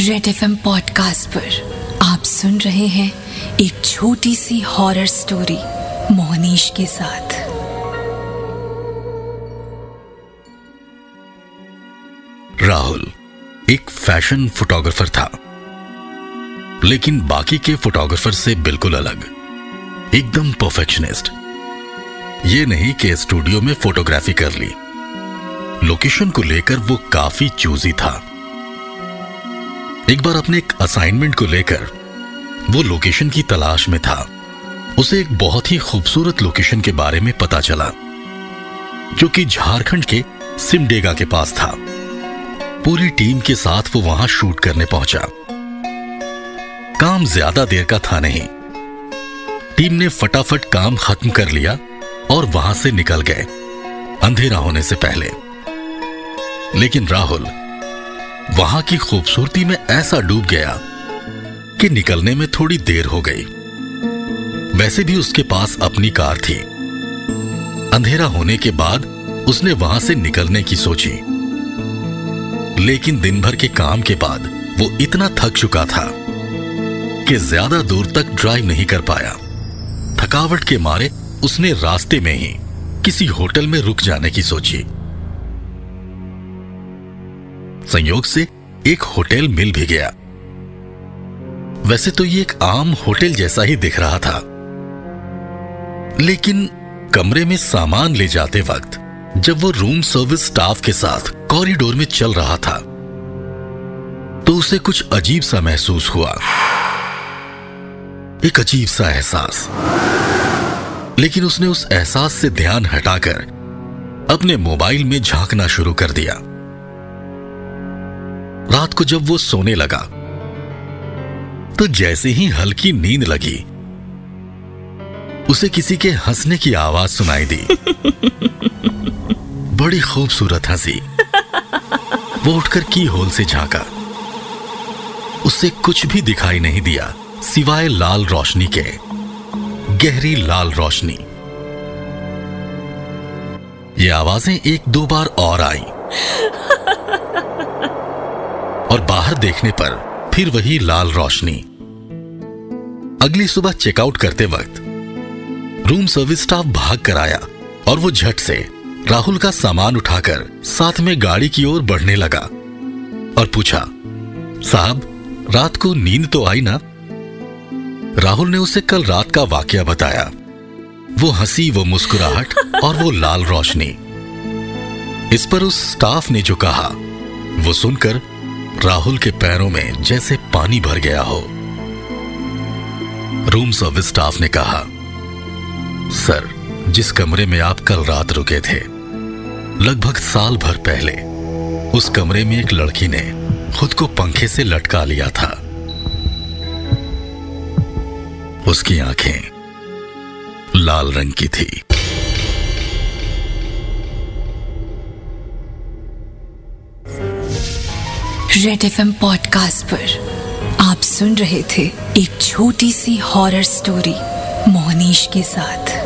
Red F podcast पर आप सुन रहे हैं एक छोटी सी हॉरर स्टोरी मोहनीश के साथ। राहुल एक फ़ैशन फोटोग्राफर था। लेकिन बाकी के फोटोग्राफर से बिल्कुल अलग। एकदम परफेक्शनिस्ट ये नहीं कि स्टूडियो में फोटोग्राफी कर ली। लोकेशन को लेकर वो काफ़ी चूजी था। एक बार अपने एक असाइनमेंट को लेकर, वो लोकेशन की तलाश में था। उसे एक बहुत ही खूबसूरत लोकेशन के बारे में पता चला, जो कि झारखंड के सिमडेगा के पास था। पूरी टीम के साथ वो वहाँ शूट करने पहुँचा। काम ज़्यादा देर का था नहीं। टीम ने फटाफट काम खत्म कर लिया और वहाँ से निकल गए, अंधेरा होने से पहले। लेकिन राहुल वहाँ की खूबसूरती में ऐसा डूब गया कि निकलने में थोड़ी देर हो गई। वैसे भी उसके पास अपनी कार थी। अंधेरा होने के बाद उसने वहाँ से निकलने की सोची। लेकिन दिन भर के काम के बाद वो इतना थक चुका था कि ज़्यादा दूर तक ड्राइव नहीं कर पाया। थकावट के मारे उसने रास्ते में ही किसी होटल में रुक जाने की सोची। संयोग से एक होटल मिल भी गया। वैसे तो ये एक आम होटल जैसा ही दिख रहा था। लेकिन कमरे में सामान ले जाते वक्त, जब वो रूम सर्विस स्टाफ के साथ कॉरिडोर में चल रहा था तो उसे कुछ अजीब सा महसूस हुआ। एक अजीब सा एहसास। लेकिन उसने उस एहसास से ध्यान हटाकर अपने मोबाइल में झांकना शुरू कर दिया। रात को जब वो सोने लगा तो जैसे ही हल्की नींद लगी उसे किसी के हंसने की आवाज़ सुनाई दी। बड़ी खूबसूरत हँसी। वो उठकर की होल से झांका। उसे कुछ भी दिखाई नहीं दिया सिवाय लाल रोशनी के गहरी लाल रोशनी। ये आवाज़ें एक दो बार और आई। और बाहर देखने पर फिर वही लाल रोशनी। अगली सुबह चेकआउट करते वक्त रूम सर्विस स्टाफ भाग कर आया और वो झट से राहुल का सामान उठाकर साथ में गाड़ी की ओर बढ़ने लगा और पूछा, साहब, रात को नींद तो आई ना? राहुल ने उसे कल रात का वाक्य बताया। वो हँसी, वो मुस्कुराहट और वो लाल रोशनी। इस पर उस स्टाफ ने जो कहा, वो सुनकर राहुल के पैरों में जैसे पानी भर गया हो। रूम सर्विस स्टाफ ने कहा, सर, जिस कमरे में आप कल रात रुके थे, लगभग साल भर पहले, उस कमरे में एक लड़की ने खुद को पंखे से लटका लिया था। उसकी आँखें लाल रंग की थी। रेड एफ़ एम पॉडकास्ट पर आप सुन रहे थे एक छोटी सी हॉरर स्टोरी मोहनीश के साथ।